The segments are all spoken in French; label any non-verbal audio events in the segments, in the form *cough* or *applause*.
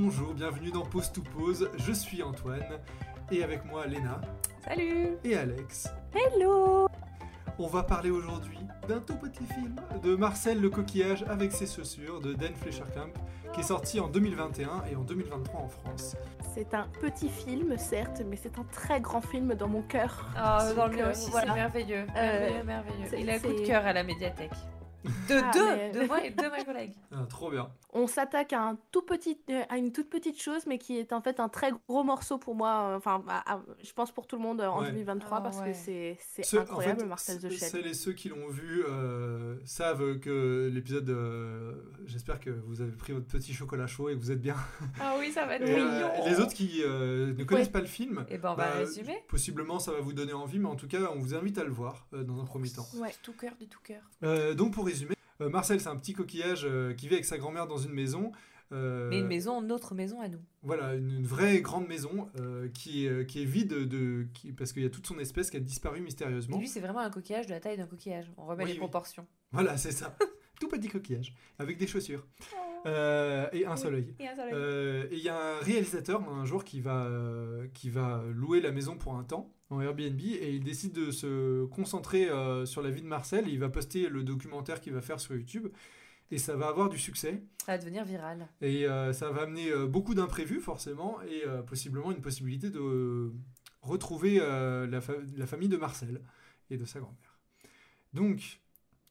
bonjour, bienvenue dans Pause to Pause. Je suis Antoine et avec moi Léna Salut et Alex. Hello On va parler aujourd'hui d'un tout petit film de Marcel le coquillage avec ses chaussures de Dan Fleischerkamp qui est sorti en 2021 et en 2023 en France. C'est un petit film, certes, mais c'est un très grand film dans mon cœur. Ah, dans le Donc, mien euh, aussi, voilà. c'est merveilleux. Euh, merveilleux, merveilleux. Il a un coup de cœur à la médiathèque. De Ah, deux, mais- de *laughs* moi et de mes collègues. Ah, trop bien. On s'attaque à, un tout petit, à une toute petite chose, mais qui est en fait un très gros morceau pour moi, euh, enfin, à- à- je pense pour tout le monde euh, en Ouais. 2023, Ah, parce ouais. que c'est c'est incroyable, en fait, Marcel Shell. Celles et ceux qui l'ont vu euh, savent que l'épisode. euh, J'espère que vous avez pris votre petit chocolat chaud et que vous êtes bien. *laughs* Ah oui, ça va *laughs* être Et, euh, mignon. et les autres qui euh, ne connaissent Ouais. pas le film, Eh ben, on va bah, résumer. possiblement ça va vous donner envie, mais en tout cas, on vous invite à le voir euh, dans un premier temps. Ouais. Tout cœur, du tout cœur. Euh, donc pour euh, Marcel c'est un petit coquillage euh, qui vit avec sa grand-mère dans une maison. euh, Mais une maison, notre maison à nous. Voilà, une, une vraie grande maison qui, est, qui est vide de, qui, parce qu'il y a toute son espèce qui a disparu Et mystérieusement. lui, c'est vraiment un coquillage de la taille d'un coquillage. On remet Oui, les oui. proportions. Voilà, c'est ça. *laughs* Tout petit coquillage avec des chaussures Euh, et un seul œil. Et et il y a un réalisateur un jour qui va, qui va louer la maison pour un temps en Airbnb et il décide de se concentrer euh, sur la vie de Marcel. Il va poster le documentaire qu'il va faire sur YouTube et ça va avoir du succès. Ça va devenir viral. Et euh, ça va amener euh, beaucoup d'imprévus forcément et possiblement une possibilité de retrouver la, fa- la famille de Marcel et de sa grand-mère. Donc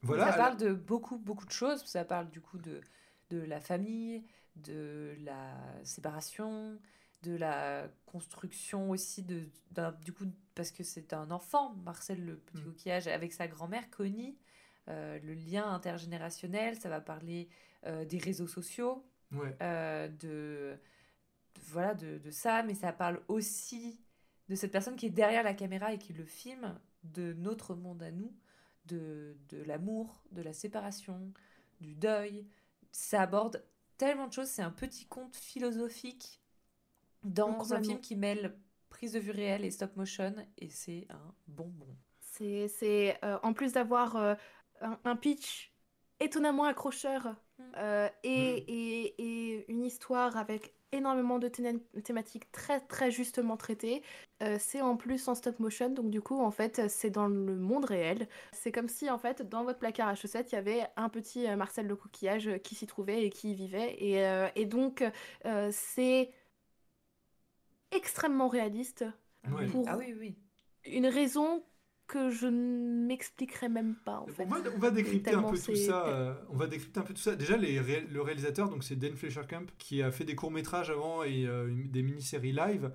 voilà. Ça parle de beaucoup, beaucoup de choses. Ça parle du coup de, de la famille, de la séparation, de la construction aussi, de, du coup, parce que c'est un enfant, Marcel le petit Mm. coquillage, avec sa grand-mère, Connie, euh, le lien intergénérationnel, ça va parler euh, des réseaux sociaux, Ouais. euh, de, de- voilà de, de ça mais ça parle aussi de cette personne qui est derrière la caméra et qui le filme de notre monde à nous de, de l'amour de la séparation du deuil ça aborde tellement de choses c'est un petit conte philosophique dans un Complètement. film qui mêle prise de vue réelle et stop motion et c'est un bonbon C'est, c'est, euh, en plus d'avoir euh, un, un pitch étonnamment accrocheur Mm. euh, et, et, et une histoire avec énormément de thé- thématiques très très justement traitées, euh, c'est en plus en stop motion, donc du coup en fait c'est dans le monde réel. C'est comme si en fait dans votre placard à chaussettes il y avait un petit Marcel le coquillage qui s'y trouvait et qui y vivait et, euh, et donc euh, c'est extrêmement réaliste pour ah oui oui une raison que je ne m'expliquerai même pas en fait. On va, on va décrypter un peu tout ça. euh, on va décrypter un peu tout ça. Déjà, les ré- le réalisateur, donc c'est Dan Fleischerkamp, qui a fait des courts métrages avant et euh, des mini-séries live.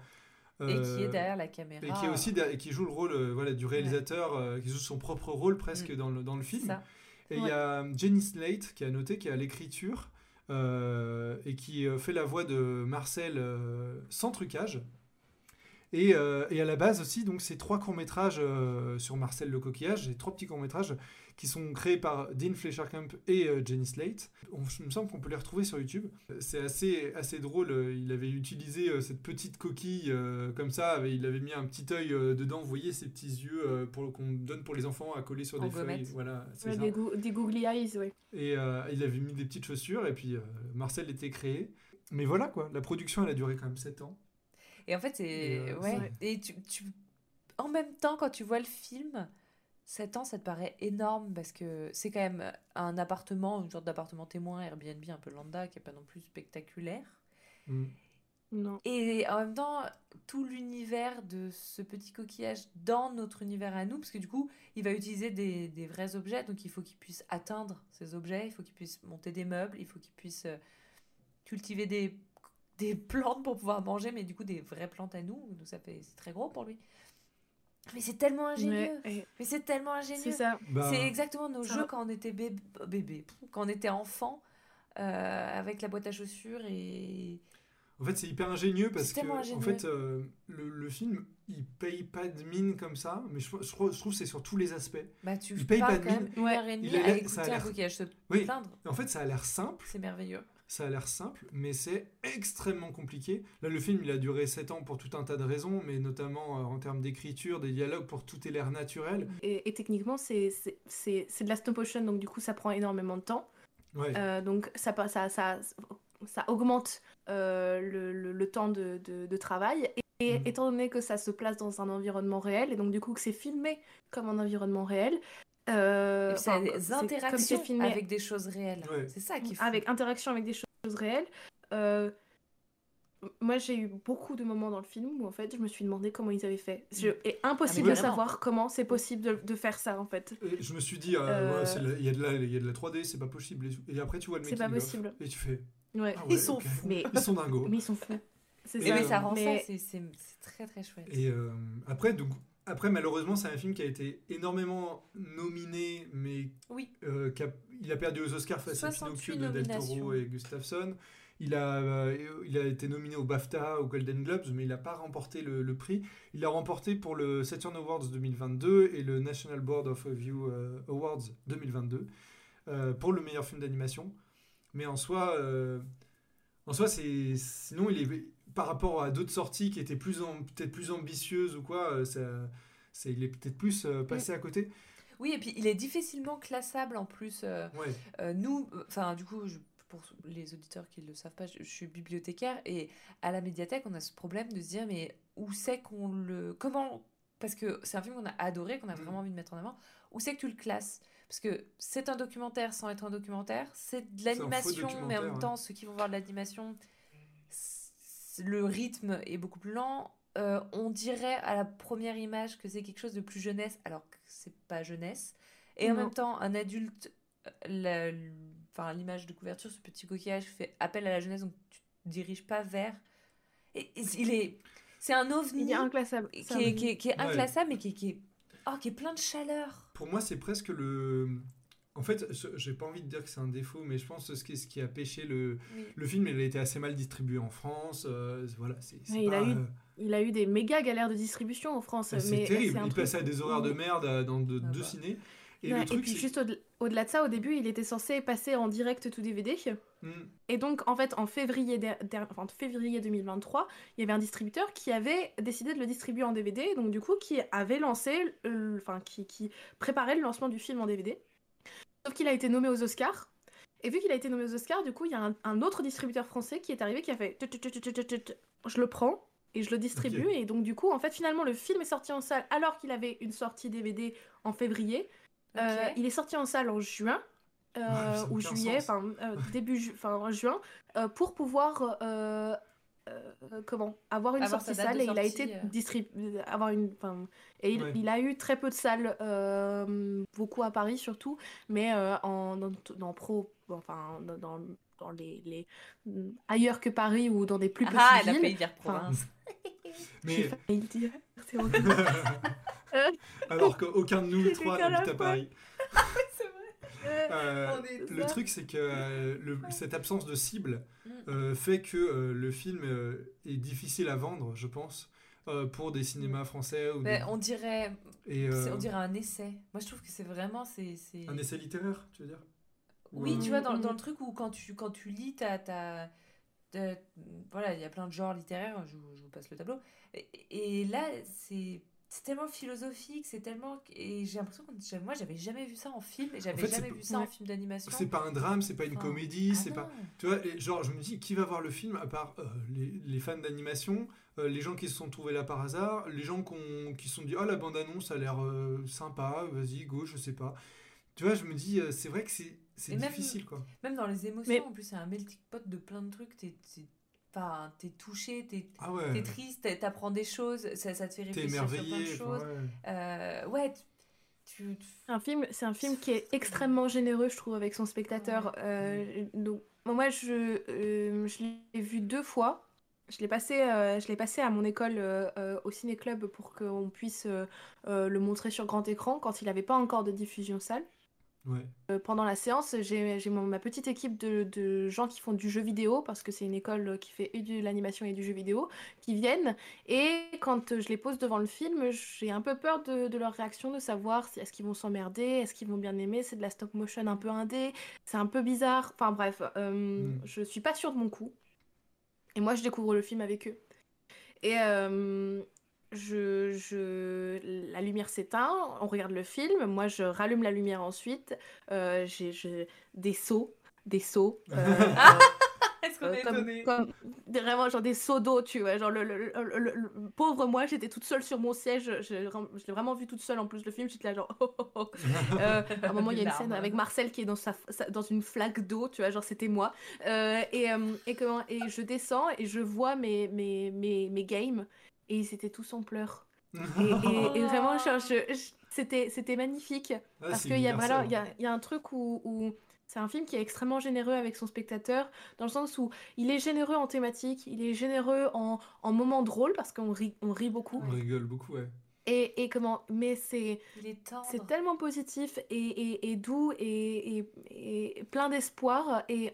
et qui Euh, est derrière la caméra et qui est aussi derrière- et qui joue le rôle euh, voilà du réalisateur, euh, qui joue son propre rôle presque Mm. dans le dans le film. ça. Et il y a Jenny Slate qui a noté, qui est à l'écriture euh, et qui euh, fait la voix de Marcel euh, sans trucage. Et, euh, et à la base aussi, donc ces trois courts-métrages euh, sur Marcel le coquillage, ces trois petits courts-métrages qui sont créés par Dean Fleischerkamp et euh, Jenny Slate. On, il me semble qu'on peut les retrouver sur YouTube. C'est assez, assez drôle. euh, Il avait utilisé euh, cette petite coquille euh, comme ça. Il avait mis un petit œil euh, dedans. Vous voyez ces petits yeux euh, pour- qu'on donne pour les enfants à coller sur En des feuilles. gommette. Voilà, c'est Ouais, ça. des, gou- des googly eyes, oui. Et euh, il avait mis des petites chaussures et puis euh, Marcel était créé. Mais voilà quoi, la production elle a duré quand même 7 ans. Et en fait, c'est. Euh, ouais. ouais. Et tu, tu- En même temps, quand tu vois le film, 7 ans, ça te paraît énorme parce que c'est quand même un appartement, une sorte d'appartement témoin, Airbnb un peu lambda, qui est pas non plus spectaculaire. Mm. Non. Et en même temps, tout l'univers de ce petit coquillage dans notre univers à nous, parce que du coup, il va utiliser des, des vrais objets, donc il faut qu'il puisse atteindre ces objets, il faut qu'il puisse monter des meubles, il faut qu'il puisse euh, cultiver des, des plantes pour pouvoir manger, mais du coup des vraies plantes à nous, donc ça fait c'est très gros pour lui. Mais c'est tellement ingénieux, Mais- c'est tellement ingénieux. C'est ça. Bah, C'est exactement nos Ça jeux va. quand on était bébé, bébé quand on était enfant, euh, avec la boîte à chaussures et En fait, c'est hyper ingénieux parce que en fait, euh, le, le film, il paye pas de mine comme ça, mais je, je trouve je trouve que c'est sur tous les aspects. Bah, tu Il paye pas de quand même mine. une heure et demie Il a à l'air- écouter ça a un se Oui. plaindre. En fait, ça a l'air simple, C'est merveilleux. Ça a l'air simple, mais c'est extrêmement compliqué. Là, le film, il a duré 7 ans pour tout un tas de raisons, mais notamment euh, en termes d'écriture, des dialogues, pour tout ait l'air naturel. Et, et techniquement, c'est de la stop motion, donc du coup, ça prend énormément de temps. Ouais. Euh, donc ça, ça, ça, ça augmente euh, le, le- le temps de, de- de travail. Et Mhm. étant donné que ça se place dans un environnement réel, et donc du coup que c'est filmé comme un environnement réel, euh, ça enfin, des c'est- comme c'est interactions filmé avec des choses réelles. Ouais. C'est ça qui avec interaction avec des choses réelles. euh, moi, j'ai eu beaucoup de moments dans le film où en fait, je me suis demandé comment ils avaient fait. Je, et impossible Ah, de savoir comment c'est possible de, de faire ça en fait. Et je me suis dit, euh, Euh, c'est il y, a de la- il y a de la 3D, c'est pas possible. Et, après, tu vois le C'est making pas possible. Et tu fais, Ouais. ah ouais, Ils sont ok. fous. Mais, *laughs* Ils sont dingos. mais ils sont fous. C'est Et mais ça rend mais- ça, c'est c'est- c'est très très chouette. Et euh, après, donc, après, malheureusement, c'est un film qui a été énormément nominé, mais Oui. euh, a- il a perdu aux Oscars face à 68 Pinocchio de Del Toro et Gustafsson. Il a, euh, il a été nominé au BAFTA, au Golden Globes, mais il n'a pas remporté le, le prix. Il l'a remporté pour le Saturn Awards 2022 et le National Board of Review euh, Awards 2022 euh, pour le meilleur film d'animation. Mais en soi, en soi, c'est sinon il est par rapport à d'autres sorties qui étaient plus peut-être plus ambitieuses ou quoi, euh, ça, c'est il est peut-être plus euh, passé à côté. Oui, et puis il est difficilement classable en plus. euh, Ouais. Nous, enfin, du coup, je- pour les auditeurs qui ne le savent pas, je, suis bibliothécaire et à la médiathèque, on a ce problème de se dire, mais où c'est qu'on le. Comment. Parce que c'est un film qu'on a adoré, qu'on a Mm. vraiment envie de mettre en avant. Où c'est que tu le classes? Parce que c'est un documentaire sans être un documentaire, c'est de l'animation, mais en même temps, ceux qui vont voir de l'animation, le rythme est beaucoup plus lent. Euh, on dirait à la première image que c'est quelque chose de plus jeunesse, alors que c'est pas jeunesse. Et en même temps, un adulte, euh, la- l- enfin l'image de couverture, ce petit coquillage fait appel à la jeunesse, donc tu te diriges pas vers. Et, et il est, c'est un ovni il est inclassable. qui est, ovni. qui est- qui est Ouais. inclassable, mais qui, est- qui est, oh, qui est plein de chaleur. Pour moi, c'est presque le. En fait, je- j'ai pas envie de dire que c'est un défaut, mais je pense que ce qui, ce qui a pêché le, Oui. le film, il a été assez mal distribué en France. euh, voilà, c'est c'est Ouais, il a pas, eu euh, Il a eu des méga galères de distribution en France. c'est mais terrible. Il passait à des horaires de merde dans de- Ah deux bah. ciné. Et Ouais, le et truc, puis c'est- juste au- au-delà de ça, au début, il était censé passer en direct tout DVD. Hmm. Et donc, en fait, en février, der- der- enfin, en février 2023, il y avait un distributeur qui avait décidé de le distribuer en DVD, donc du coup, qui avait lancé, euh, enfin, qui, qui préparait le lancement du film en DVD. Sauf qu'il a été nommé aux Oscars. Et vu qu'il a été nommé aux Oscars, du coup, il y a un, un autre distributeur français qui est arrivé qui a fait je le prends et je le distribue. Et donc, du coup, en fait, finalement, le film est sorti en salle alors qu'il avait une sortie DVD en février. Euh, il est sorti en salle en juin euh, n'a ou juillet, enfin euh, début ju- juin, euh, pour pouvoir comment? Avoir une Avoir sortie de et il a été euh. distribué, avoir une, enfin et il, Ouais. il a eu très peu de salles, euh, beaucoup à Paris surtout, mais euh, en dans, dans pro, enfin dans, dans, dans les, les ailleurs que Paris ou dans des plus petites Ah, elle a villes. failli dire Enfin, province. *laughs* J'ai Mais dire. *laughs* *laughs* Alors qu'aucun de nous trois n'habite à. Paris. Euh, le truc, c'est que euh, le- cette absence de cible Mm. euh, fait que euh, le film euh, est difficile à vendre, je pense, euh, pour des cinémas français. Ou Mais des- on dirait, et, euh, on dirait un essai. Moi, je trouve que c'est vraiment, c'est, un essai littéraire, tu veux dire? Ou, Oui, tu vois, dans, Mm, dans mm. le truc où quand tu, quand tu lis, t'as- t'as- voilà, il y a plein de genres littéraires, je, vous- je vous passe le tableau. Et, et là, c'est, c'est tellement philosophique, c'est tellement... Et j'ai l'impression que moi, j'avais jamais vu ça en film, et j'avais fait, c'est jamais pas- vu ça en film d'animation. C'est pas un drame, c'est pas une Enfin, comédie, ah c'est pas. Tu vois, et genre, je me dis, qui va voir le film à part euh, les, les fans d'animation, euh, les gens qui se sont trouvés là par hasard, les gens qu'on- qui se sont dit, oh la bande-annonce a l'air euh, sympa, vas-y, go, je sais pas. Tu vois, je me dis, euh, c'est vrai que c'est c'est Et même- difficile, quoi. Même dans les émotions, Mais- en plus, c'est un melting pot de plein de trucs. T'es, t'es, enfin, t'es touché, t'es, Ah ouais. t'es triste, t'apprends des choses, ça, ça te fait T'es réfléchir sur plein de émerveillé. choses. ouais. Euh, ouais, tu... tu- Un film, c'est un film qui est extrêmement généreux, je trouve, avec son spectateur. Euh, donc, moi, je, euh, je l'ai vu deux fois. Je l'ai passé, euh, je l'ai passé à mon école euh, au ciné-club pour qu'on puisse euh, euh, le montrer sur grand écran quand il n'avait pas encore de diffusion salle. Ouais. Euh, pendant la séance, j'ai ma petite équipe de, de gens qui font du jeu vidéo, parce que c'est une école qui fait et de l'animation et du jeu vidéo, qui viennent. Et quand je les pose devant le film, j'ai un peu peur de, de leur réaction, de savoir si est-ce qu'ils vont s'emmerder, est-ce qu'ils vont bien aimer, c'est de la stop motion un peu indé, c'est un peu bizarre. Enfin bref, euh, Mm. je suis pas sûre de mon coup. Et moi, je découvre le film avec eux. Et euh, je, je- la lumière s'éteint, on regarde le film, moi je rallume la lumière ensuite, euh, j'ai j'ai des sauts, des sauts. *laughs* euh, *laughs* Est-ce qu'on Euh, est comme, vraiment genre des seaux d'eau, tu vois. Genre le, le- le- le- le- pauvre moi, j'étais toute seule sur mon siège. Je, je l'ai vraiment vu toute seule en plus le film. J'étais là genre. *laughs* oh, oh, oh. Euh, à un moment, il y a une scène avec Marcel qui est dans, sa, sa- dans une flaque d'eau, tu vois, genre c'était moi. Euh, et, euh, et, comment, et je descends et je vois mes, mes, mes, mes games et ils étaient tous en pleurs. *laughs* Et, et- et vraiment, je- je- je- c'était c'était magnifique. Ah, Parce qu'il y a, voilà, y a, il y a un truc où, où c'est un film qui est extrêmement généreux avec son spectateur, dans le sens où il est généreux en thématique, il est généreux en, en moments drôles, parce qu'on rit, on rit beaucoup. On rigole beaucoup, ouais. Et, et comment Mais c'est tellement positif et, et, et doux et, et, et plein d'espoir. Et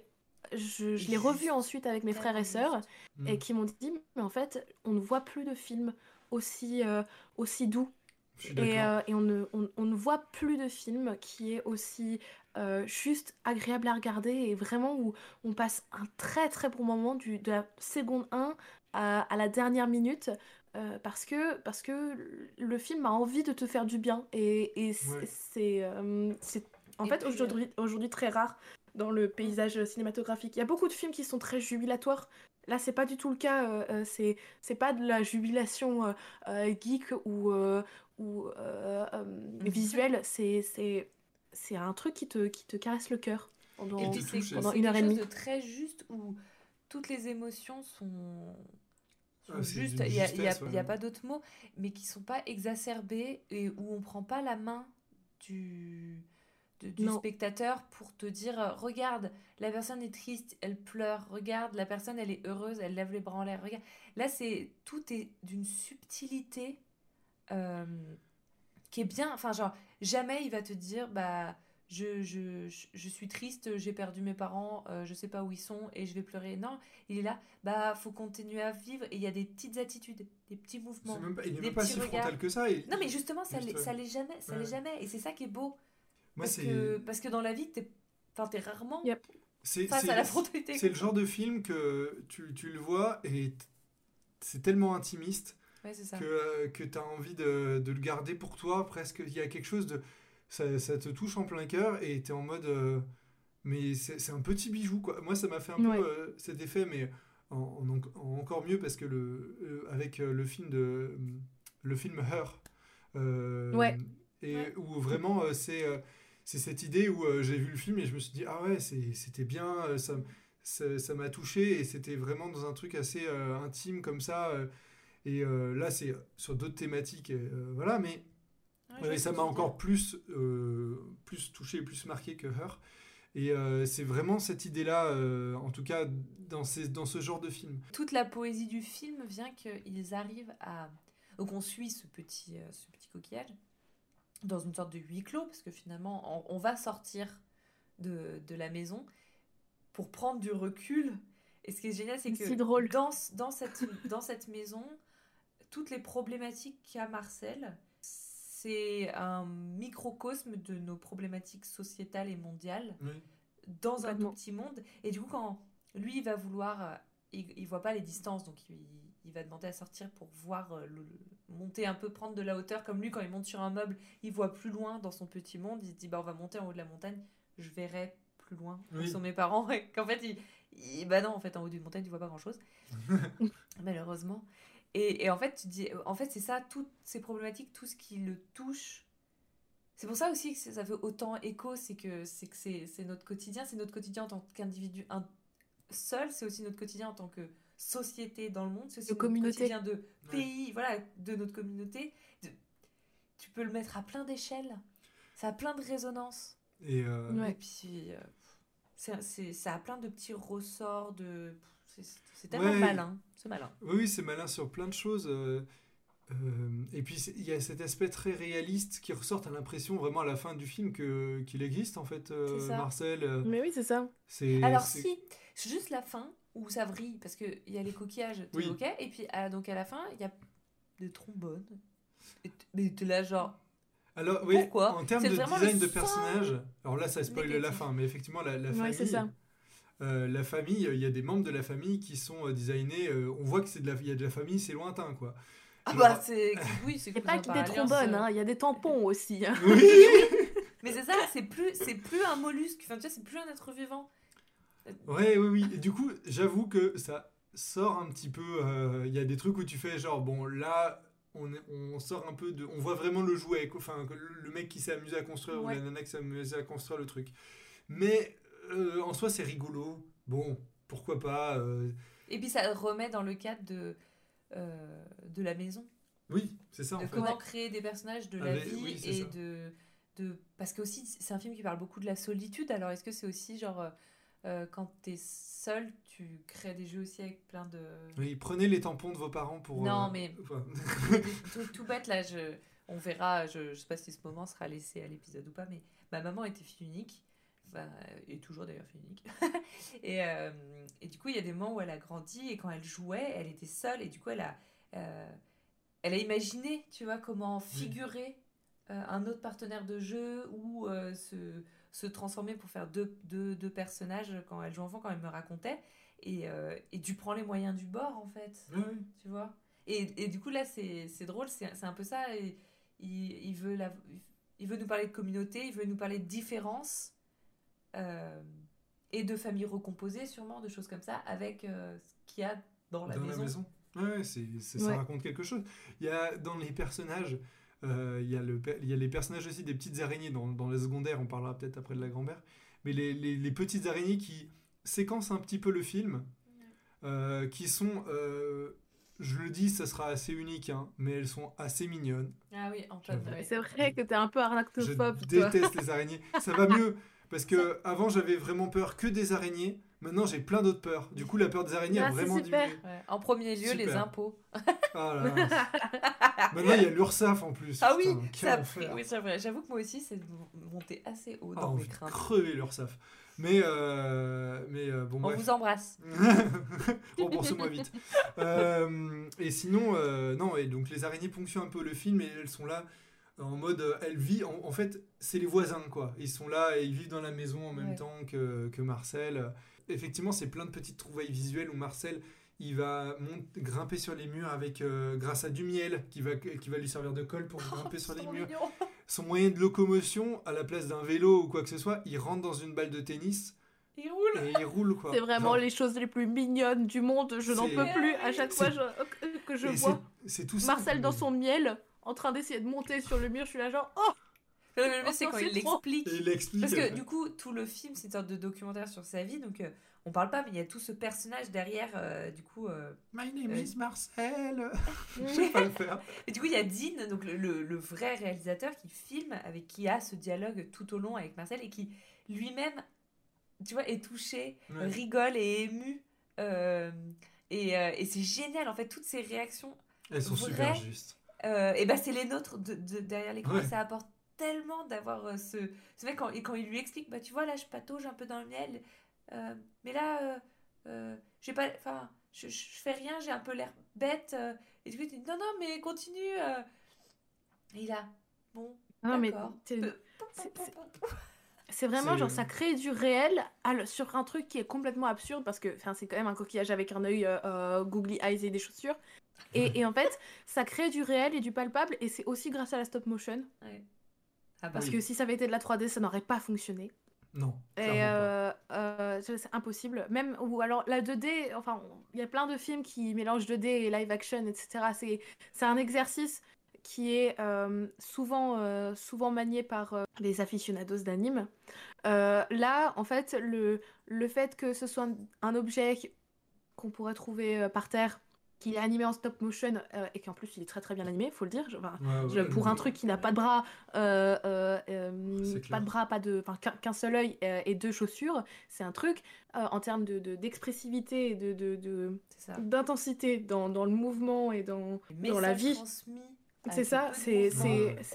je, je l'ai revu ensuite avec mes frères et sœurs. Mm. et qui m'ont dit, mais en fait, on ne voit plus de films aussi, euh, aussi doux et, euh, et on, ne, on, on ne voit plus de film qui est aussi euh, juste agréable à regarder et vraiment où on passe un très très bon moment du, de la seconde 1 à, à la dernière minute euh, parce, que, parce que le film a envie de te faire du bien et, et c'est Ouais. euh, en Et fait aujourd'hui aujourd'hui très rare dans le paysage cinématographique. Il y a beaucoup de films qui sont très jubilatoires. Là, c'est pas du tout le cas. euh, euh, c'est c'est pas de la jubilation euh, euh, geek ou, euh, ou visuelle. C'est c'est c'est un truc qui te qui te caresse le cœur pendant, Et puis c'est c'est une heure et chose demie. de très juste où toutes les émotions sont, Ah, c'est justes. d'une Il n'y a, y a- ouais. il y a pas d'autres mots, mais qui sont pas exacerbées et où on prend pas la main du, de- du Non. spectateur pour te dire euh, regarde, la personne est triste, elle pleure, regarde, la personne elle est heureuse, elle lève les bras en l'air. Regarde. Là, c'est tout est d'une subtilité euh, qui est bien. Enfin, genre, jamais il va te dire bah je, je, je, je suis triste, j'ai perdu mes parents, euh, je sais pas où ils sont et je vais pleurer. Non, il est là, bah faut continuer à vivre et il y a des petites attitudes, des petits mouvements. C'est même pas- il n'est des même pas si regards. frontal que ça. et- Non mais justement, ça Juste, l'est ouais. ça l'est jamais, ça Ouais. l'est jamais et c'est ça qui est beau. Moi, parce, c'est que, parce que dans la vie, t'es enfin, t'es rarement Yep. c'est- face c'est- à la *laughs* frontalité. C'est le genre de film que tu, tu le vois et c'est tellement intimiste Ouais, c'est ça. que, euh, que tu as envie de, de le garder pour toi. Presque, il y a quelque chose de. Ça, ça te touche en plein cœur et tu es en mode. euh, mais c'est c'est un petit bijou, quoi. Moi, ça m'a fait un Ouais. peu euh, cet effet, mais en, en en- en encore mieux parce que le, euh, avec le film de. Le film Her. euh, Ouais. Et Ouais. où vraiment, euh, c'est. C'est cette idée où euh, j'ai vu le film et je me suis dit ah ouais c'est- c'était bien euh, ça ça m'a touché et c'était vraiment dans un truc assez euh, intime comme ça euh, et euh, là c'est sur d'autres thématiques euh, voilà mais Ouais, ça m'a encore plus euh, plus touché plus marqué que Her et euh, c'est vraiment cette idée là en tout cas dans ces dans ce genre de film toute la poésie du film vient qu'ils arrivent à. Donc on suit ce petit, euh, ce petit coquillage dans une sorte de huis clos, parce que finalement on, on va sortir de, de la maison pour prendre du recul. Et ce qui est génial, c'est que drôle. Dans, dans, cette, *laughs* dans cette maison, toutes les problématiques qu'a Marcel, c'est un microcosme de nos problématiques sociétales et mondiales dans un tout petit monde. Et du coup, quand lui, il va vouloir, euh, il, il voit pas les distances, donc il, il va demander à sortir pour voir, euh, le, le- monter un peu, prendre de la hauteur. Comme lui, quand il monte sur un meuble, il voit plus loin dans son petit monde. Il se dit, bah, on va monter en haut de la montagne, je verrai plus loin où Oui. sont mes parents? Et qu'en fait, il, il- bah non, en fait, en haut d'une montagne, tu vois pas grand chose. *laughs* Malheureusement. Et, et en fait, tu dis, en fait, c'est ça, toutes ces problématiques, tout ce qui le touche. C'est pour ça aussi que ça fait autant écho, c'est que c'est que c'est c'est notre quotidien, c'est notre quotidien en tant qu'individu un- seul, c'est aussi notre quotidien en tant que société dans le monde, c'est aussi De notre communauté. quotidien de pays, voilà, de notre communauté. De- tu peux le mettre à plein d'échelles, ça a plein de résonances. et euh, Ouais. Et puis, euh, ça a plein de petits ressorts de. c'est- tellement Ouais. malin, c'est malin. Oui, oui, c'est malin sur plein de choses. euh, et puis, c'est- il y a cet aspect très réaliste qui ressort. à l'impression, vraiment, à la fin du film, que qu'il existe, en fait, euh. Marcel. euh, Mais oui, c'est ça. c'est Alors si, c'est juste la fin où ça vrille, parce qu'il y a les coquillages, t'es Oui. ok, et puis à- donc à la fin, il y a des trombones. Et Mais t'es là genre, Alors, oui, Pourquoi? en termes de design de personnage, alors là, ça spoil la fin, mais effectivement, la, la Ouais, famille. c'est ça. euh, la famille, il y a des membres de la famille qui sont euh, designés. euh, on voit que c'est de la, il y a de la famille, c'est lointain, quoi. ah Genre- bah c'est, oui c'est Il n'y a pas que des trombones, hein, il y a des tampons aussi. hein. Oui. *laughs* Mais c'est ça, c'est plus, c'est plus un mollusque, enfin tu vois, c'est plus un être vivant. Ouais, oui, oui. Et du coup, j'avoue que ça sort un petit peu. euh, Il y a des trucs où tu fais genre, bon, là, on, est- on sort un peu de. On voit vraiment le jouet, enfin, le mec qui s'est amusé à construire Ouais. ou la nana qui s'est amusée à construire le truc. Mais euh, en soi, c'est rigolo. Bon, pourquoi pas. euh, Et puis ça remet dans le cadre de, de la maison. Oui, c'est ça en de fait. comment créer des personnages de la vie oui, et ça. de, de parce que aussi c'est un film qui parle beaucoup de la solitude alors est-ce que c'est aussi genre euh, euh, quand t'es seul tu crées des jeux aussi avec plein de Oui, prenez les tampons de vos parents pour. Non, euh, mais- enfin, *laughs* tout bête là je on verra je, je sais pas si ce moment sera laissé à l'épisode ou pas mais ma maman était fille unique enfin et toujours d'ailleurs fille unique *laughs* et, euh, et du coup il y a des moments où elle a grandi et quand elle jouait elle était seule et du coup elle a euh, elle a imaginé tu vois comment figurer euh, un autre partenaire de jeu ou euh, se, se transformer pour faire deux, deux, deux personnages quand elle joue enfant quand elle me racontait et, euh, et tu prends les moyens du bord en fait tu vois? Et, et du coup là c'est c'est drôle c'est c'est un peu ça et il, il veut la, il veut nous parler de communauté il veut nous parler de différence euh, et de famille recomposée sûrement de choses comme ça avec euh, ce qu'il y a dans la dans maison, la maison. Ouais, ça Ouais. raconte quelque chose. Il y a dans les personnages, euh, il, y a le, per- il y a les personnages aussi des petites araignées dans, dans les secondaires, on parlera peut-être après de la grand-mère, mais les, les- les petites araignées qui séquencent un petit peu le film, euh, qui sont, euh, je le dis, ça sera assez unique, hein, mais elles sont assez mignonnes. ah oui J'avoue. ouais. C'est vrai que t'es un peu Je arachnophobe, toi. déteste les araignées. Ça va *laughs* mieux, parce que avant j'avais vraiment peur que des araignées, maintenant j'ai plein d'autres peurs. Du coup, la peur des araignées Ah, a vraiment super. diminué. Ouais. en premier lieu les impôts Ah là là. Maintenant, il y a l'URSSAF en plus. ah oui Putain, ça a enfer. pris- oui c'est vrai j'avoue que moi aussi c'est monté assez haut Ah, dans mes craintes crever l'URSSAF. Mais, euh, mais euh, bon, on bref. vous embrasse *laughs* Rembourse-moi vite. Euh, et sinon, euh, non, et donc les araignées ponctuent un peu le film et elles sont là en mode. elles vivent. En, en fait, c'est les voisins, quoi. Ils sont là et ils vivent dans la maison en même Ouais. temps que, que Marcel. Effectivement, c'est plein de petites trouvailles visuelles où Marcel. Il va grimper sur les murs avec, euh, grâce à du miel qui va, qui va lui servir de colle pour *laughs* grimper sur les murs. mignon. Son moyen de locomotion, à la place d'un vélo ou quoi que ce soit, il rentre dans une balle de tennis il roule et il roule quoi. C'est vraiment Genre, les choses les plus mignonnes du monde. Je n'en peux plus. À chaque fois je- que je et vois c'est- c'est tout Marcel simple, dans son miel en train d'essayer de monter sur le mur, je suis là genre oh Le mieux, c'est Oh, quand c'est il l'explique. Et il explique. Parce que du coup, tout le film, c'est une sorte de documentaire sur sa vie. Donc, euh, on parle pas, mais il y a tout ce personnage derrière. euh, du coup, euh, My name Euh, is Marcel. *laughs* Je sais pas le faire. et du coup, il y a Dean, donc le, le- le vrai réalisateur, qui filme, avec qui a ce dialogue tout au long avec Marcel et qui lui-même, tu vois, est touché, Ouais. rigole et ému. euh, et euh, et c'est génial, en fait, toutes ces réactions. Elles sont Vrai. super justes. euh, et ben, c'est les nôtres de, de- derrière l'écran. Ouais. Ça apporte tellement d'avoir euh, ce, ce mec quand, et quand il lui explique bah tu vois là je patauge un peu dans le miel euh, mais là euh, euh, j'ai pas enfin je, je fais rien j'ai un peu l'air bête euh. et du coup il dit non non mais continue euh. et là bon Non mais c'est- vraiment genre ça crée du réel sur un truc qui est complètement absurde parce que enfin c'est quand même un coquillage avec un œil euh, googly eyes et des chaussures et, et en fait ça crée du réel et du palpable et c'est aussi grâce à la stop motion Ouais. Ah bah parce Oui. que si ça avait été de la 3D ça n'aurait pas fonctionné Non. Et euh, euh, c'est impossible. Même, ou alors la 2D, enfin, il y a plein de films qui mélangent 2D et live action, etc. C'est c'est un exercice qui est euh, souvent, souvent manié par les aficionados d'anime. Là, en fait, le, le fait que ce soit un, objet qu'on pourrait trouver par terre, qui est animé en stop motion, euh, et qu'en plus il est très très bien animé, faut le dire. je- enfin, Ouais, ouais, je- pour un ouais. truc qui n'a pas de bras, euh, euh, pas clair. de bras, pas de, enfin, qu'un seul œil euh, et deux chaussures, c'est un truc euh, en termes de de- d'expressivité et de, de, d'intensité dans, dans le mouvement et dans, dans la vie. transmis C'est ça, c'est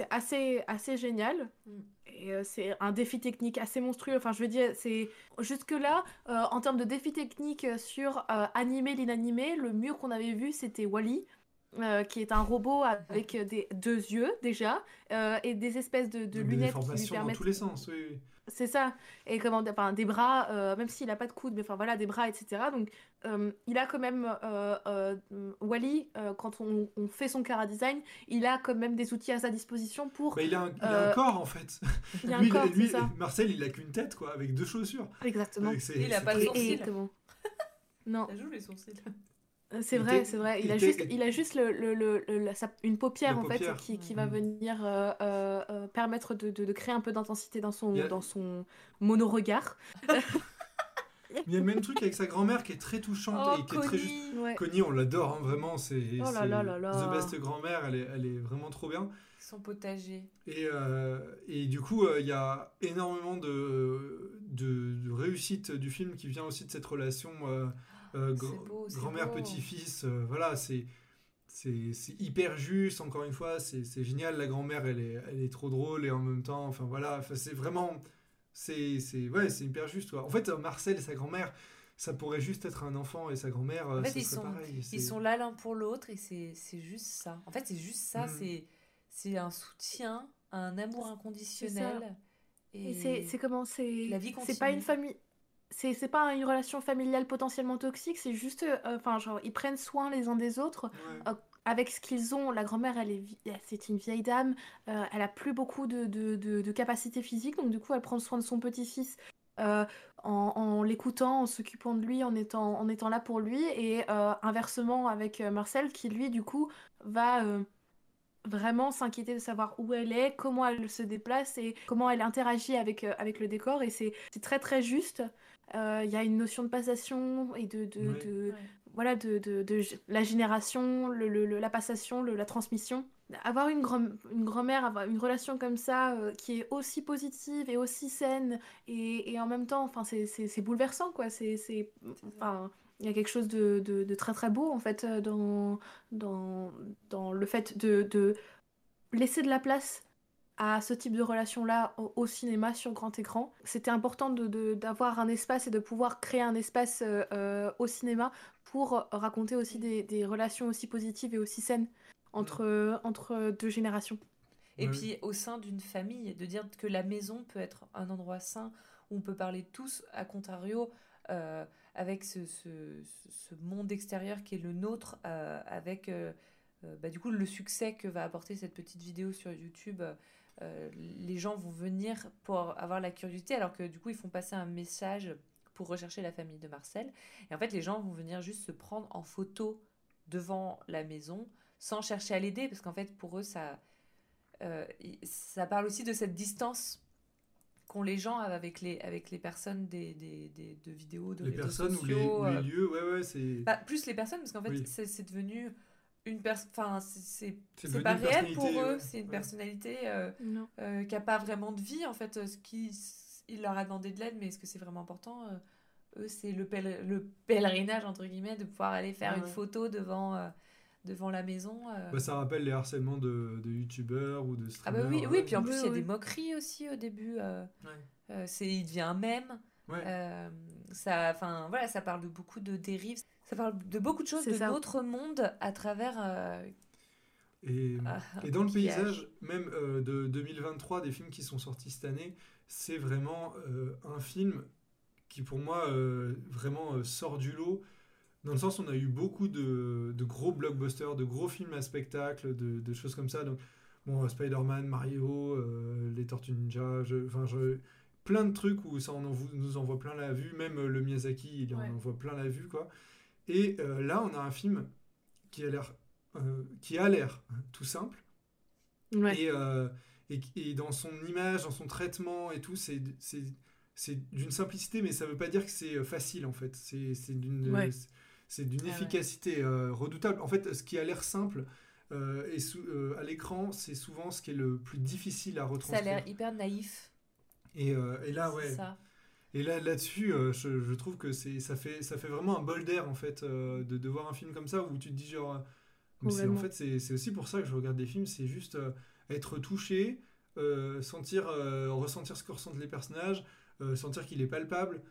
assez, assez génial. Mm. Et euh, c'est un défi technique assez monstrueux. Enfin, je veux dire, c'est jusque-là, euh, en termes de défi technique sur euh, animer l'inanimé, le mieux qu'on avait vu, c'était Wally. euh, qui est un robot avec des, deux yeux déjà euh, et des espèces de, lunettes qui lui déformations dans permettent. tous les sens, oui. oui. C'est ça. Et comment, enfin, des bras, euh, même s'il n'a pas de coude, mais enfin voilà, des bras, etc. Donc, euh, il a quand même, euh, euh, Wally, euh, quand on, on fait son cara design, il a quand même des outils à sa disposition pour. Bah, il a un, il a un corps en fait. Il a un *laughs* lui, corps, lui, c'est ça. Marcel, il a qu'une tête quoi, avec deux chaussures. Exactement. Il a pas de sourcils. Exactement. *laughs* Non, Ça joue les sourcils. C'est Il vrai, c'est vrai. Il a juste, il a juste le, le- le- le- la- sa- une paupière en paupière. fait qui, qui va venir euh, euh, euh, permettre de, de- de créer un peu d'intensité dans son, a- dans son mono-regard. *laughs* Il y a le même truc avec sa grand-mère qui est très touchante Oh, et qui est très juste. Connie Ouais. Connie, on l'adore hein, vraiment, c'est Oh là c'est là là là. The Best Grand-mère, elle est, elle est vraiment trop bien. Son potager. Et, euh, et du coup, euh, il y a énormément de, de, de réussite du film qui vient aussi de cette relation euh, gr- grand-mère, petit-fils. euh, voilà, c'est c'est c'est hyper juste, encore une fois, c'est c'est génial. La grand-mère, elle est, elle est trop drôle et en même temps, enfin voilà, c'est vraiment. C'est c'est- ouais, c'est hyper juste. Quoi. En fait, euh, Marcel et sa grand-mère, ça pourrait juste être un enfant et sa grand-mère, En fait, ils sont- pareil. c'est- Ils sont là l'un pour l'autre et c'est c'est juste ça. En fait, c'est juste ça. Mm. C'est c'est un soutien, un amour inconditionnel. Et c'est c'est comment c'est La vie c'est pas une famille c'est c'est pas une relation familiale potentiellement toxique, c'est juste euh, enfin genre ils prennent soin les uns des autres Ouais. avec ce qu'ils ont. La grand-mère elle est c'est une vieille dame, euh, elle a plus beaucoup de, de, de, de capacités physiques donc du coup elle prend soin de son petit-fils euh, en, en l'écoutant, en s'occupant de lui, en étant en étant là pour lui et euh, inversement avec euh, Marcel qui lui du coup va euh, vraiment s'inquiéter de savoir où elle est, comment elle se déplace et comment elle interagit avec, euh, avec le décor. Et c'est c'est très très juste. Euh, Il y a une notion de passation et de, de, Ouais. de- Ouais. voilà, de, de, la génération, le, le- le- la passation, le- la transmission. Avoir une, grand, une grand-mère, avoir une relation comme ça euh, qui est aussi positive et aussi saine et, et en même temps, enfin, c'est- bouleversant, quoi. C'est, c'est, enfin, il y a quelque chose de, de, de très très beau en fait euh, dans, dans, dans le fait de, de laisser de la place à ce type de relation-là au, au cinéma sur grand écran. C'était important de- de- d'avoir un espace et de pouvoir créer un espace euh, euh, au cinéma pour raconter aussi des, des relations aussi positives et aussi saines entre, entre deux générations. Et puis au sein d'une famille, de dire que la maison peut être un endroit sain où on peut parler tous, à contrario, euh, avec ce, ce- ce monde extérieur qui est le nôtre, euh, avec euh, bah, du coup le succès que va apporter cette petite vidéo sur YouTube. Euh, les gens vont venir pour avoir la curiosité, alors que du coup ils font passer un message pour rechercher la famille de Marcel. Et en fait, les gens vont venir juste se prendre en photo devant la maison sans chercher à l'aider, parce qu'en fait, pour eux, ça, euh, ça parle aussi de cette distance qu'ont les gens avec les, avec les personnes des, des, des- de vidéos, de les réseaux personnes sociaux. ou les euh, lieux, ouais, ouais, c'est. bah, plus les personnes, parce qu'en fait, Oui. c'est devenu une personne. Enfin, c'est- pas réel pour eux, ouais. c'est une Ouais. personnalité euh, euh, qui a pas vraiment de vie, en fait. euh, Ce qui, il leur a demandé de l'aide, mais est-ce que c'est vraiment important euh, Eux, c'est le, le pèlerinage, entre guillemets, de pouvoir aller faire Ouais. une photo devant, euh, devant la maison. euh. Bah, ça rappelle les harcèlements de, de youtubeurs ou de Ah streamers. bah oui, oui, puis en plus il y a oui. des moqueries aussi au début. euh, Ouais. euh, c'est, il devient un mème. Ouais. Euh, ça, enfin voilà, ça parle de beaucoup de dérives. Ça parle de beaucoup de choses C'est de notre monde à travers. euh, Et, Ah, et dans le paysage, même euh, de 2023, des films qui sont sortis cette année, c'est vraiment euh, un film qui, pour moi, euh, vraiment euh, sort du lot. Dans le sens, on a eu beaucoup de, de gros blockbusters, de gros films à spectacle, de, de choses comme ça. Donc, bon, euh, Spider-Man, Mario, euh, les Tortues Ninja, je- enfin, je- plein de trucs où ça on en, nous envoie plein la vue. Même euh, le Miyazaki, il en Ouais. envoie plein la vue, quoi. Et euh, là, on a un film qui a l'air, euh, qui a l'air tout simple. Ouais. Et, euh, et, et dans son image, dans son traitement et tout, c'est c'est c'est d'une simplicité, mais ça veut pas dire que c'est facile en fait. C'est c'est d'une Ouais. c'est d'une Ah ouais. efficacité euh, redoutable. En fait, ce qui a l'air simple euh, et sous- euh, à l'écran, c'est souvent ce qui est le plus difficile à ça a retranscrire. l'air hyper naïf. Et, euh, et là, c'est ouais. ça. Et là, là-dessus, euh, je, je trouve que c'est, ça fait, ça fait vraiment un bol d'air, en fait, euh, de, de voir un film comme ça où tu te dis, genre, mais c'est, en fait, c'est, c'est aussi pour ça que je regarde des films, c'est juste euh, être touché, sentir, ressentir ce que ressentent les personnages, sentir qu'il est palpable.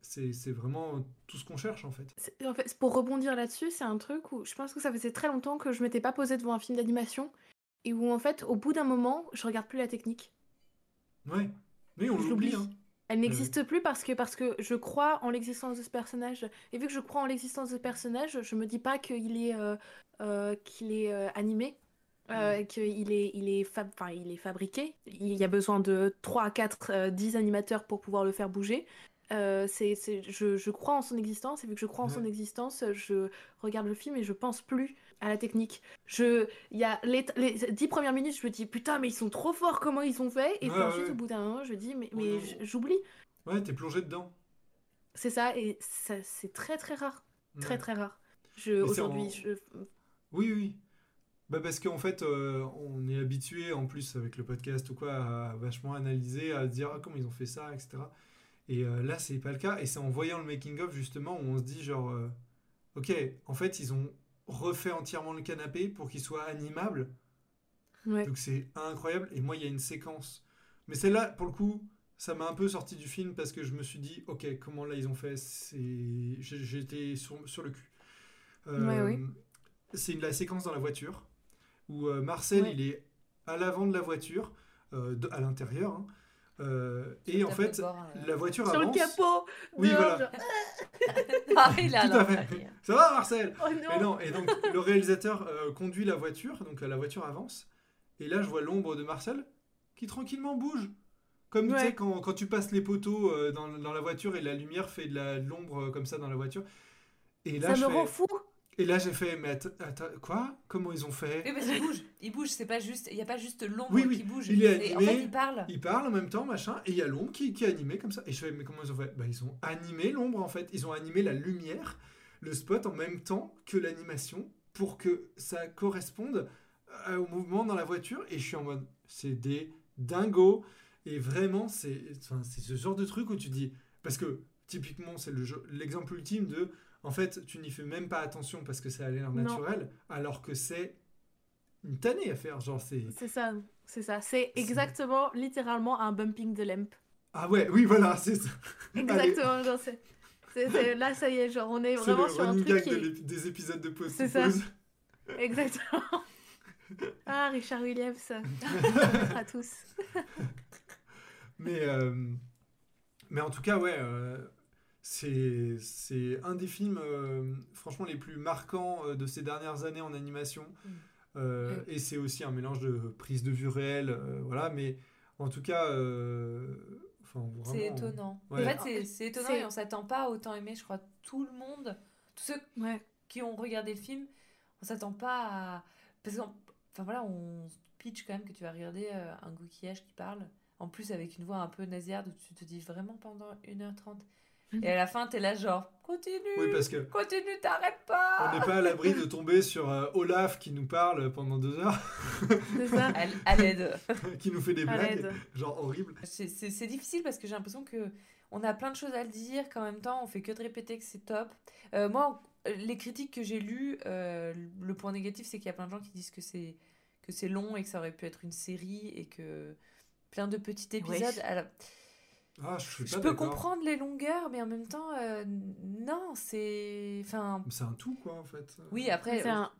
c'est c'est vraiment tout ce qu'on cherche en fait. C'est- En fait, pour rebondir là-dessus, c'est un truc où je pense que ça faisait très longtemps que je m'étais pas posée devant un film d'animation et où en fait, au bout d'un moment, je regarde plus la technique. Ouais, mais on Je l'oublie. Hein. Elle n'existe plus parce que, parce que je crois en l'existence de ce personnage. Et vu que je crois en l'existence de ce personnage, je me dis pas qu'il est, euh, euh, qu'il est euh, animé, qu'il est, il est, fab- enfin, il est fabriqué. Il y a besoin de 3, 4, euh, 10 animateurs pour pouvoir le faire bouger. Euh, c'est, c'est- je, je crois en son existence, et vu que je crois en son existence, je regarde le film et je pense plus à la technique. Je, il y a les, les 10 premières minutes, je me dis putain, mais ils sont trop forts, comment ils ont fait? Et puis ensuite, ouais. au bout d'un moment, je dis mais, mais j'oublie. Ouais, t'es plongé dedans. C'est ça, et ça, c'est très très rare. Très très rare. Je, aujourd'hui, en- je... Oui, oui. Bah parce qu'en fait, euh, on est habitué, en plus avec le podcast ou quoi, à vachement analyser, à dire ah, comment ils ont fait ça, etc. Et euh, là, c'est pas le cas. Et c'est en voyant le making-of, justement, où on se dit genre, euh, ok, en fait, ils ont refait entièrement le canapé pour qu'il soit animable. Ouais. Donc c'est incroyable. Et moi, il y a une séquence. Mais celle-là, pour le coup, ça m'a un peu sorti du film parce que je me suis dit, ok, comment là ils ont fait? C'est, j'étais sur, sur le cul. Euh, Ouais. C'est la séquence dans la voiture où euh, Marcel, il est à l'avant de la voiture, à l'intérieur, hein. Euh, et en fait, bord, hein, la voiture Sur le avance. capot Oui, voilà. *laughs* Ah, il a Tout à fait. Ça va, Marcel? Oh Mais non, non, et donc le réalisateur euh, conduit la voiture, donc euh, la voiture avance, et là je vois l'ombre de Marcel qui tranquillement bouge. Comme tu sais, quand, quand tu passes les poteaux euh, dans, dans la voiture et la lumière fait de l'ombre euh, comme ça dans la voiture. Et là, Ça je me fais- rend fou et là j'ai fait, mais att- attends, quoi? Comment ils ont fait? Oui, parce qu'il bouge. Il bouge, c'est pas juste. Il n'y a pas juste l'ombre Oui, oui, qui bouge. il est C'est- En animé. fait, il parle. Ils parlent en même temps, machin, et il y a l'ombre qui, qui est animée comme ça. Et je fais, mais comment ils ont fait? Bah, Ils ont animé l'ombre en fait. Ils ont animé la lumière, le spot en même temps que l'animation pour que ça corresponde euh, au mouvement dans la voiture. Et je suis en mode, c'est des dingos. Et vraiment, c'est enfin, ce genre de truc où tu dis. Parce que typiquement, c'est le l'exemple ultime de. En fait, tu n'y fais même pas attention parce que ça a l'air naturel, alors que c'est une tannée à faire. Genre, c'est. C'est ça, c'est ça. C'est exactement, littéralement, un bumping de lamp. Ah ouais, oui, voilà, *laughs* c'est ça. Exactement, genre, c'est... Là, ça y est, genre, on est vraiment le sur un truc qui de des épisodes de Pause C'est ça. Exactement. *laughs* Ah, Richard Williams. *laughs* à tous. Mais, euh, mais en tout cas, ouais, euh, c'est c'est un des films, euh, franchement, les plus marquants euh, de ces dernières années en animation. Mm. Euh. Et c'est aussi un mélange de prise de vue réelle, euh, voilà. Mais en tout cas, euh, enfin, C'est étonnant. Ouais. En fait, c'est- c'est étonnant et on s'attend pas à autant aimer, je crois, tout le monde. Tous ceux Ouais. qui ont regardé le film, on s'attend pas à. Parce qu'on. Enfin voilà, on pitch quand même que tu vas regarder euh, un coquillage qui parle. En plus, avec une voix un peu nasillarde où tu te dis vraiment pendant 1h30. Et à la fin, t'es là, genre, continue Oui, parce que Continue, t'arrêtes on pas n'est pas à l'abri de tomber sur euh, Olaf qui nous parle pendant deux heures, C'est ça. À, à l'aide. qui nous fait des blagues, genre horribles. C'est- difficile parce que j'ai l'impression que on a plein de choses à le dire, qu'en même temps on fait que de répéter que c'est top. Euh, moi, les critiques que j'ai lues, euh, le point négatif c'est qu'il y a plein de gens qui disent que c'est que c'est long et que ça aurait pu être une série et que plein de petits épisodes. Alors, Ah, je suis je pas peux comprendre les longueurs, mais en même temps, euh, non, c'est. Enfin. C'est un tout, quoi, en fait. Oui, après, C'est un-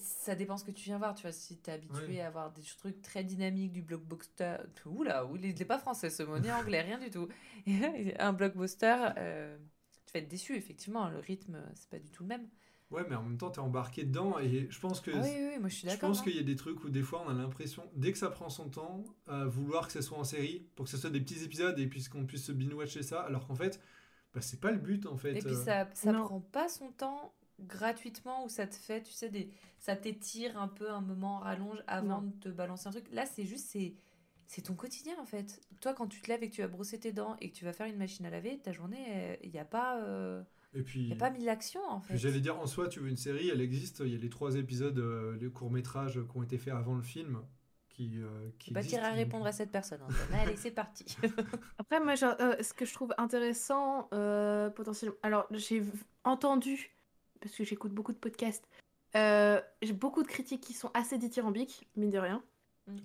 ça dépend ce que tu viens voir. Tu vois, si t'es habitué Ouais. à avoir des trucs très dynamiques, du blockbuster. Oula, oula, il n'est pas français ce mot, ni *laughs* anglais, rien du tout. *laughs* un blockbuster, euh, tu vas être déçu, effectivement. Le rythme, c'est pas du tout le même. Ouais, mais en même temps, t'es embarqué dedans et je pense que Ah oui, oui, oui, moi je suis je d'accord. pense hein. qu'il y a des trucs où des fois on a l'impression, dès que ça prend son temps, à vouloir que ce soit en série, pour que ce soit des petits épisodes et puis qu'on puisse se binge-watcher ça, alors qu'en fait, bah, c'est pas le but en fait. Et puis euh. ça, ça Non. prend pas son temps gratuitement où ça te fait, tu sais, des, ça t'étire un peu un moment, rallonge avant Non. de te balancer un truc. Là, c'est juste, c'est, c'est ton quotidien en fait. Toi, quand tu te lèves et que tu vas brosser tes dents et que tu vas faire une machine à laver, ta journée, il n'y a pas, euh, Et puis, y a pas mille actions en fait. j'allais dire, en soi, tu veux une série, elle existe, il y a les trois épisodes, euh, les courts-métrages qui ont été faits avant le film, qui, euh, qui pas tirer à répondre à cette personne. Allez, c'est parti. *laughs* Après, moi, genre, euh, ce que je trouve intéressant, euh, potentiellement. Alors, j'ai entendu, parce que j'écoute beaucoup de podcasts, euh, j'ai beaucoup de critiques qui sont assez dithyrambiques, mine de rien.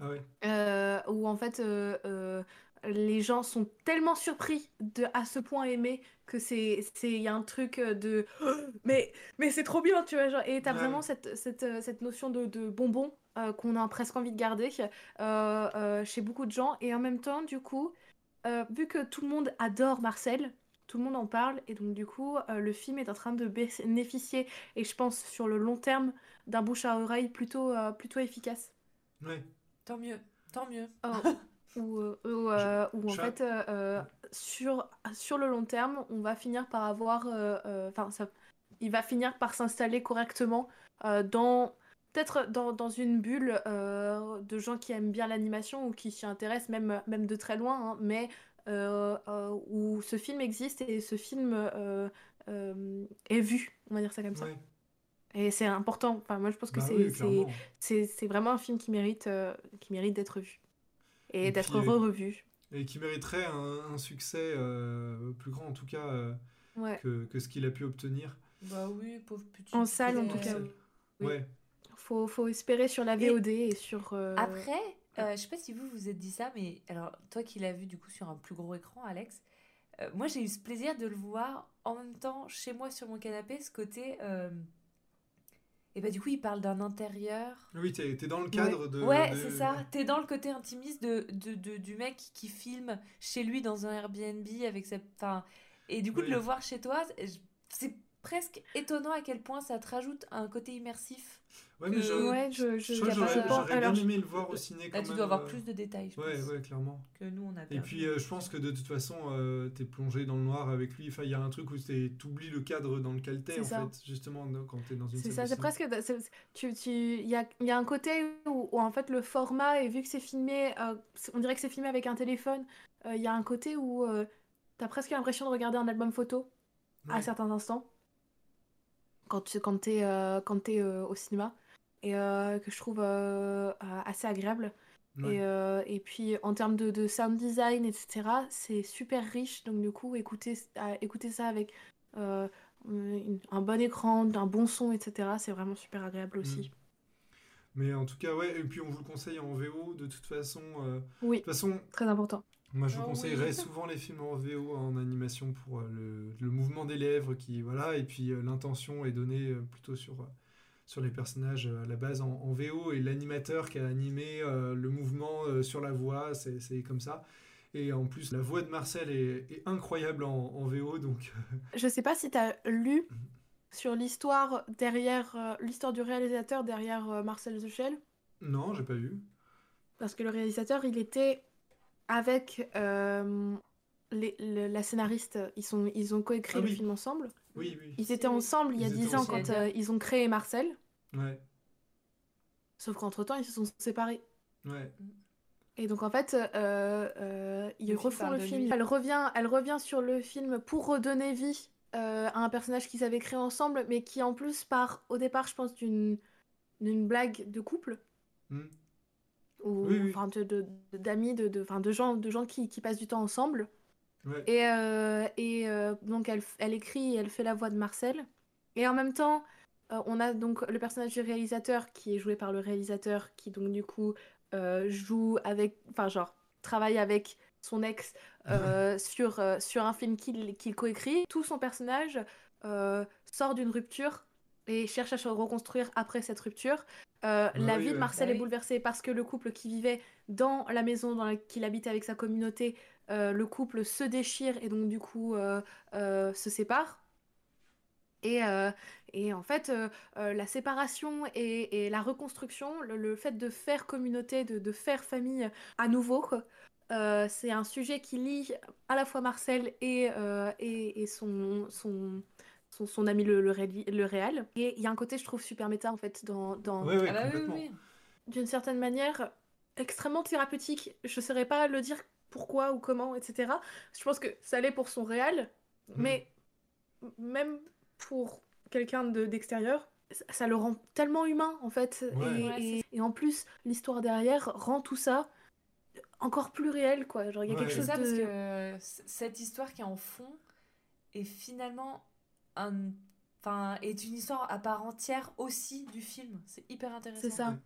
Ah ouais. Euh, où en fait, euh, euh, les gens sont tellement surpris de à ce point aimer que c'est c'est il y a un truc de *gasps* mais mais c'est trop bien tu vois genre, et t'as Ouais. vraiment cette, cette, euh, cette notion de, de bonbon euh, qu'on a presque envie de garder euh, euh, chez beaucoup de gens et en même temps du coup euh, vu que tout le monde adore Marcel tout le monde en parle et donc du coup euh, le film est en train de bénéficier et je pense sur le long terme d'un bouche à oreille plutôt euh, plutôt efficace Ouais. Tant mieux, tant mieux. Oh, *laughs* où, euh, où, euh, où, en je- fait, euh, sur, sur le long terme, on va finir par avoir. Enfin, ça, il va finir par s'installer correctement euh, dans. Peut-être dans, dans une bulle euh, de gens qui aiment bien l'animation ou qui s'y intéressent, même, même de très loin, hein, mais euh, où ce film existe et ce film est vu, on va dire ça comme ça. Ouais. Et c'est important. Enfin, moi, je pense que Bah c'est oui, vraiment un film qui mérite, qui mérite d'être vu. Et, Et d'être re-revu. Et qui mériterait un, un succès euh, plus grand, en tout cas, euh, Ouais. que, que ce qu'il a pu obtenir. Bah oui, pauvre petit. En salle, en tout cas, oui. Oui. Ouais. Faut, faut espérer sur la VOD et, sur. euh, Après, euh, je sais pas si vous vous êtes dit ça, mais alors toi qui l'as vu du coup sur un plus gros écran, Alex, euh, moi j'ai eu ce plaisir de le voir en même temps chez moi sur mon canapé, ce côté. Et bah du coup il parle d'un intérieur. Oui, t'es t'es dans le cadre de. Ouais, de- c'est ça. T'es dans le côté intimiste de, de, de- du mec qui filme chez lui dans un Airbnb avec sa. Enfin, et du coup, de le voir chez toi, c'est presque étonnant à quel point ça te rajoute un côté immersif. Ouais, mais je, Ouais, je, je, je pas- j'aurais j'aurais bien alors, aimé le voir au ciné quand Là, tu même, dois avoir euh, plus de détails, je Ouais, pense, ouais, clairement. que nous, on a Et puis, euh, je pense que de toute façon, euh, t'es plongé dans le noir avec lui. Enfin, il y a un truc où t'oublies le cadre dans lequel t'es, en ça. fait, justement, quand t'es dans une C'est ça, c'est presque. c'est- Tu, tu, il y a, il y a un côté où, où, en fait le format, et vu que c'est filmé, euh, on dirait que c'est filmé avec un téléphone, euh, il y a un côté où euh, t'as presque l'impression de regarder un album photo à certains instants quand tu quand t'es euh, quand t'es, euh, au cinéma et euh, que je trouve assez agréable. Ouais. Et, et puis en termes de, de sound design, etc., c'est super riche. Donc du coup, écouter, écouter ça avec une- un bon écran, un bon son, etc., c'est vraiment super agréable aussi. Mais en tout cas, ouais, et puis on vous le conseille en VO, de toute façon. euh, De Oui, toute façon, très important. Moi je vous Ah conseillerais souvent les films en VO, en animation, pour euh, le, le mouvement des lèvres, qui, voilà, et puis euh, l'intention est donnée euh, plutôt sur, sur les personnages à la base en, en VO, et l'animateur qui a animé euh, le mouvement euh, sur la voix, c'est comme ça. Et en plus, la voix de Marcel est, est incroyable en, en VO, donc Je sais pas si tu as lu sur l'histoire derrière euh, l'histoire du réalisateur derrière Marcel Zuchel, non, j'ai pas vu. parce que le réalisateur, il était avec euh, les- le- la scénariste. Ils, sont, ils ont coécrit Ah le oui. film ensemble. Oui, oui. Ils étaient ensemble il y a Ils étaient 10 ans ensemble. quand euh, ils ont créé Marcel. Ouais, Sauf qu'entre-temps, ils se sont séparés. ouais. Et donc en fait, euh, euh, ils Le refont le film. lui. Elle revient, elle revient sur le film pour redonner vie euh, à un personnage qu'ils avaient créé ensemble, mais qui en plus part au départ, je pense, d'une d'une blague de couple Hmm. Ou Oui, oui. enfin de de- de- d'amis, de, de, gens, de gens qui, qui passent du temps ensemble. Ouais. Et, euh, et euh, donc elle, elle écrit et elle fait la voix de Marcel. Et en même temps, euh, on a donc le personnage du réalisateur qui est joué par le réalisateur qui donc du coup joue avec, enfin genre travaille avec son ex *laughs* sur, sur un film qu'il qu'il coécrit. Tout son personnage sort d'une rupture et cherche à se reconstruire après cette rupture. Euh, la oui, vie de ouais. Marcel Bah est bouleversée parce que le couple qui vivait dans la maison dans laquelle il habitait avec sa communauté, euh, le couple se déchire et donc du coup euh, euh, se sépare. Et, euh, et en fait, euh, euh, la séparation et, et la reconstruction, le, le fait de faire communauté, de, de faire famille à nouveau, euh, c'est un sujet qui lie à la fois Marcel et, euh, et, et son, son, son, son ami le, le, réel- le réal. Et il y a un côté, je trouve, super méta en fait, dans, ouais, Ah bah oui, oui, oui. d'une certaine manière extrêmement thérapeutique. Je ne saurais pas le dire pourquoi ou comment, etc. Je pense que ça l'est pour son réal, Mhm. mais même pour quelqu'un de- d'extérieur, ça- ça le rend tellement humain en fait. Ouais. Et, Ouais, et- et en plus, l'histoire derrière rend tout ça encore plus réel, quoi. Genre, il y a Ouais. quelque C'est chose ça, parce de... que euh, c- cette histoire qui est en fond est finalement. Enfin, est une histoire à part entière aussi du film. C'est hyper intéressant. C'est ça.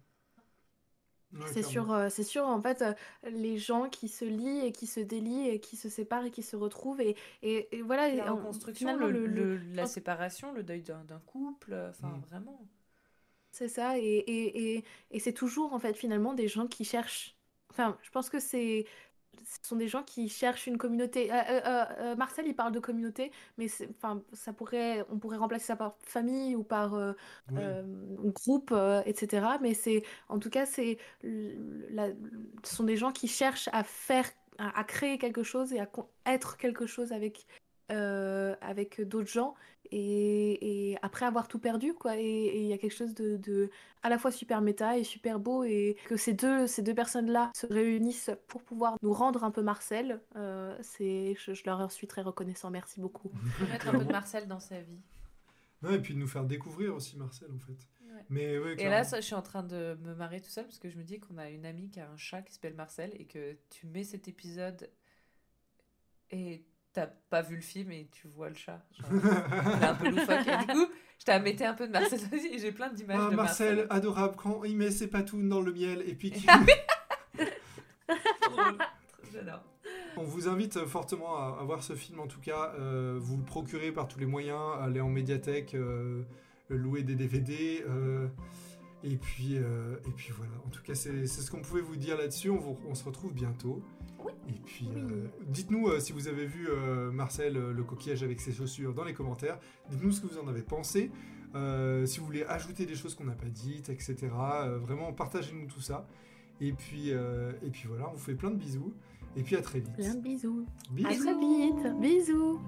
Ouais, C'est sûr, euh, c'est sûr, en fait, euh, les gens qui se lient et qui se délient et qui se séparent et qui se retrouvent et, et, et voilà. et en- reconstruction, finalement, le, le- le- le- la séparation, le deuil d'un couple, enfin Mm. vraiment. C'est ça, et, et, et, et c'est toujours en fait finalement des gens qui cherchent. Enfin, je pense que c'est. Ce sont des gens qui cherchent une communauté. Euh, euh, euh, Marcel, il parle de communauté, mais enfin, ça pourrait, on pourrait remplacer ça par famille ou par Oui. groupe, etc. Mais c'est, en tout cas, c'est, ce sont des gens qui cherchent à faire, à, à créer quelque chose et à être quelque chose avec, euh, avec d'autres gens. Et, et après avoir tout perdu, quoi. Et il y a quelque chose de, de à la fois super méta et super beau. Et que ces deux, ces deux personnes-là se réunissent pour pouvoir nous rendre un peu Marcel, euh, c'est, je, je leur suis très reconnaissant. Merci beaucoup. *laughs* Mettre un peu de Marcel dans sa vie. Non, et puis de nous faire découvrir aussi Marcel, en fait. Ouais. Mais ouais, Et là, ça, je suis en train de me marrer tout seul parce que je me dis qu'on a une amie qui a un chat qui s'appelle Marcel et que tu mets cet épisode et t'as pas vu le film et tu vois le chat. Genre, il est un peu loufoque. Et du coup, je t'ai un peu de Marcel *laughs* aussi et j'ai plein d'images Ah, de Marcel, Marcel. adorable, quand il met ses patounes dans le miel et puis *laughs* Trop drôle. J'adore. On vous invite fortement à, à voir ce film en tout cas. Euh, vous le procurez par tous les moyens, aller en médiathèque, euh, louer des DVD. euh, et, puis, euh, et puis voilà, en tout cas c'est ce qu'on pouvait vous dire là-dessus. On se retrouve bientôt. Et puis Oui. euh, dites-nous euh, si vous avez vu euh, Marcel euh, le coquillage avec ses chaussures dans les commentaires. Dites-nous ce que vous en avez pensé. Euh, si vous voulez ajouter des choses qu'on n'a pas dites, etc. Euh, vraiment, partagez-nous tout ça. Et puis, euh, et puis voilà, on vous fait plein de bisous. Et puis à très vite. Plein de bisous. Bisous. À très vite. Bisous.